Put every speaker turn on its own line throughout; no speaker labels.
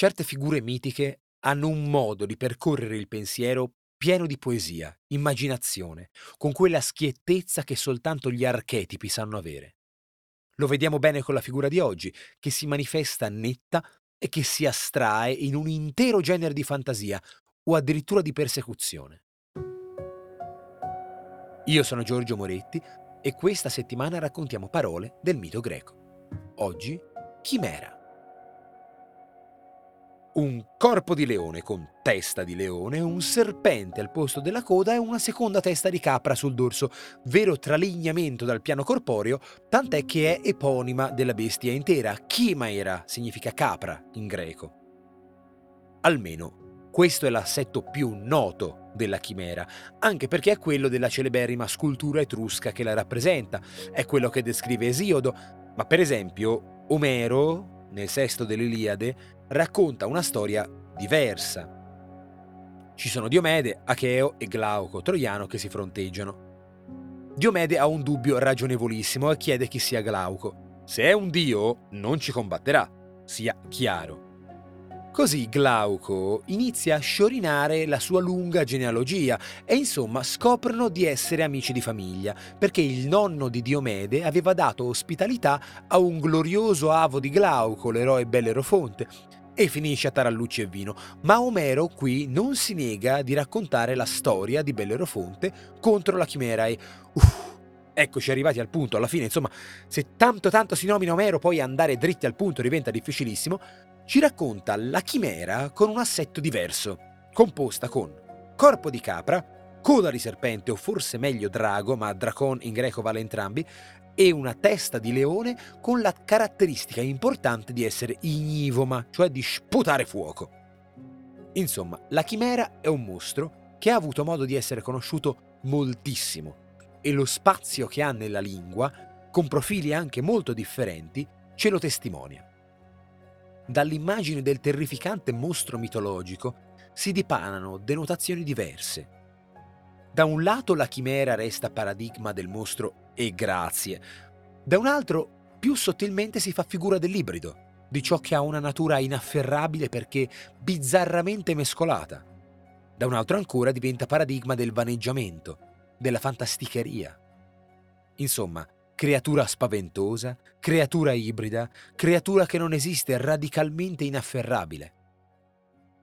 Certe figure mitiche hanno un modo di percorrere il pensiero pieno di poesia, immaginazione, con quella schiettezza che soltanto gli archetipi sanno avere. Lo vediamo bene con la figura di oggi, che si manifesta netta e che si astrae in un intero genere di fantasia o addirittura di persecuzione. Io sono Giorgio Moretti e questa settimana raccontiamo parole del mito greco. Oggi, chimera. Un corpo di leone con testa di leone, un serpente al posto della coda e una seconda testa di capra sul dorso, vero tralignamento dal piano corporeo, tant'è che è eponima della bestia intera. Chimaera significa capra in greco. Almeno questo è l'assetto più noto della chimera, anche perché è quello della celeberrima scultura etrusca che la rappresenta, è quello che descrive Esiodo, ma per esempio Omero, nel sesto dell'Iliade, racconta una storia diversa. Ci sono Diomede, Acheo e Glauco Troiano che si fronteggiano. Diomede ha un dubbio ragionevolissimo e chiede chi sia Glauco. Se è un dio, non ci combatterà, sia chiaro. Così Glauco inizia a sciorinare la sua lunga genealogia e insomma scoprono di essere amici di famiglia, perché il nonno di Diomede aveva dato ospitalità a un glorioso avo di Glauco, l'eroe Bellerofonte, e finisce a tarallucci e vino, ma Omero qui non si nega di raccontare la storia di Bellerofonte contro la chimera e... Uff, eccoci arrivati al punto, alla fine, insomma, se tanto tanto si nomina Omero poi andare dritti al punto diventa difficilissimo, ci racconta la chimera con un assetto diverso, composta con corpo di capra, coda di serpente o forse meglio drago, ma dracon in greco vale entrambi, e una testa di leone con la caratteristica importante di essere ignivoma, cioè di sputare fuoco. Insomma, la chimera è un mostro che ha avuto modo di essere conosciuto moltissimo e lo spazio che ha nella lingua, con profili anche molto differenti, ce lo testimonia. Dall'immagine del terrificante mostro mitologico si dipanano denotazioni diverse da un lato la chimera resta paradigma del mostro e grazie, da un altro più sottilmente si fa figura dell'ibrido, di ciò che ha una natura inafferrabile perché bizzarramente mescolata. Da un altro ancora diventa paradigma del vaneggiamento, della fantasticheria. Insomma, creatura spaventosa, creatura ibrida, creatura che non esiste radicalmente inafferrabile.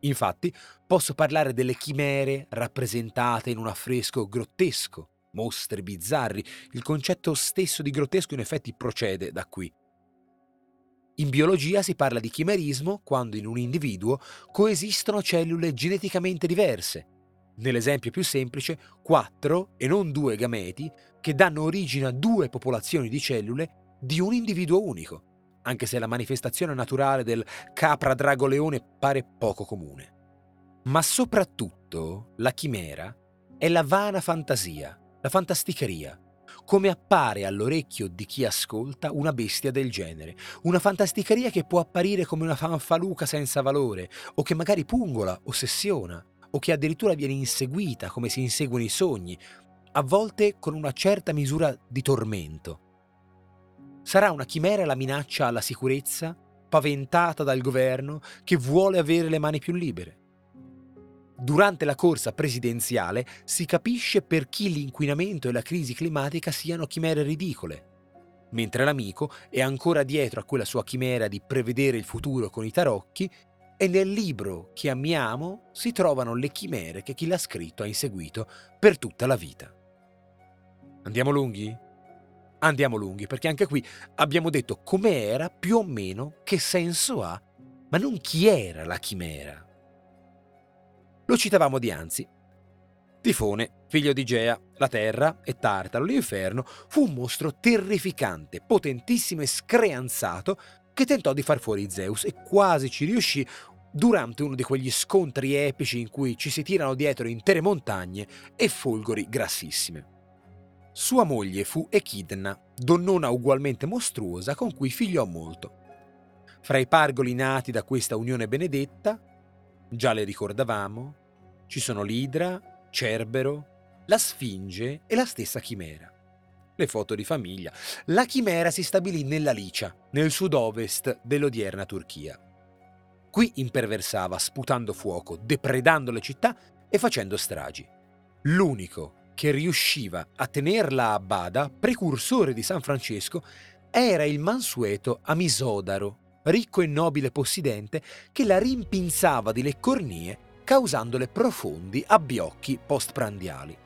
Infatti, posso parlare delle chimere rappresentate in un affresco grottesco, mostri bizzarri. Il concetto stesso di grottesco in effetti procede da qui. In biologia si parla di chimerismo quando in un individuo coesistono cellule geneticamente diverse. Nell'esempio più semplice, quattro e non due gameti che danno origine a due popolazioni di cellule di un individuo unico anche se la manifestazione naturale del capra drago leone pare poco comune. Ma soprattutto la chimera è la vana fantasia, la fantasticheria, come appare all'orecchio di chi ascolta una bestia del genere, una fantasticheria che può apparire come una fanfaluca senza valore, o che magari pungola, ossessiona, o che addirittura viene inseguita come si inseguono i sogni, a volte con una certa misura di tormento. Sarà una chimera la minaccia alla sicurezza, paventata dal governo, che vuole avere le mani più libere. Durante la corsa presidenziale si capisce per chi l'inquinamento e la crisi climatica siano chimere ridicole, mentre l'amico è ancora dietro a quella sua chimera di prevedere il futuro con i tarocchi e nel libro che amiamo si trovano le chimere che chi l'ha scritto ha inseguito per tutta la vita. Andiamo lunghi? Andiamo lunghi, perché anche qui abbiamo detto com'era, più o meno, che senso ha, ma non chi era la chimera. Lo citavamo dianzi. Tifone, figlio di Gea, la terra e Tartaro, l'inferno, fu un mostro terrificante, potentissimo e screanzato che tentò di far fuori Zeus e quasi ci riuscì durante uno di quegli scontri epici in cui ci si tirano dietro intere montagne e folgori grassissime. Sua moglie fu Echidna, donnona ugualmente mostruosa con cui figliò molto. Fra i pargoli nati da questa unione benedetta, già le ricordavamo, ci sono l'Idra, Cerbero, la Sfinge e la stessa Chimera. Le foto di famiglia. La Chimera si stabilì nella Licia, nel sud-ovest dell'odierna Turchia. Qui imperversava sputando fuoco, depredando le città e facendo stragi. L'unico che riusciva a tenerla a bada, precursore di San Francesco, era il mansueto Amisodaro, ricco e nobile possidente, che la rimpinzava di le cornie causandole profondi abbiocchi postprandiali.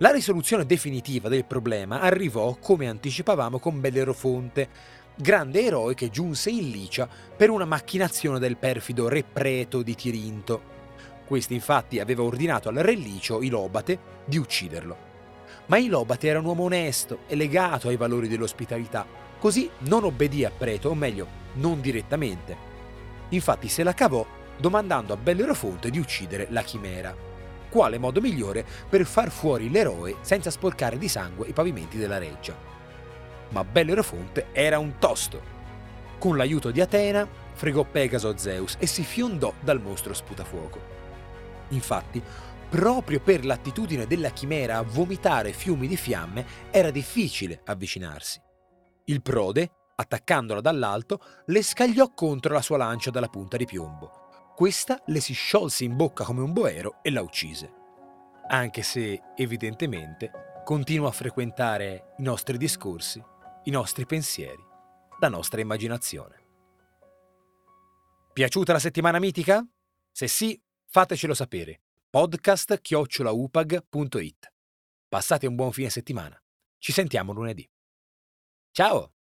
La risoluzione definitiva del problema arrivò, come anticipavamo, con Bellerofonte, grande eroe che giunse in Licia per una macchinazione del perfido re Preto di Tirinto. Questi infatti aveva ordinato al re Licio, Ilobate, di ucciderlo. Ma Ilobate era un uomo onesto e legato ai valori dell'ospitalità, così non obbedì a Preto, o meglio, non direttamente. Infatti se la cavò domandando a Bellerofonte di uccidere la chimera quale modo migliore per far fuori l'eroe senza sporcare di sangue i pavimenti della reggia. Ma Bellerofonte era un tosto. Con l'aiuto di Atena fregò Pegaso a Zeus e si fiondò dal mostro sputafuoco. Infatti, proprio per l'attitudine della chimera a vomitare fiumi di fiamme era difficile avvicinarsi. Il prode, attaccandola dall'alto, le scagliò contro la sua lancia dalla punta di piombo questa le si sciolse in bocca come un boero e la uccise. Anche se, evidentemente, continua a frequentare i nostri discorsi, i nostri pensieri, la nostra immaginazione. Piaciuta la settimana mitica? Se sì, fatecelo sapere. Podcast chiocciolaupag.it. Passate un buon fine settimana. Ci sentiamo lunedì. Ciao!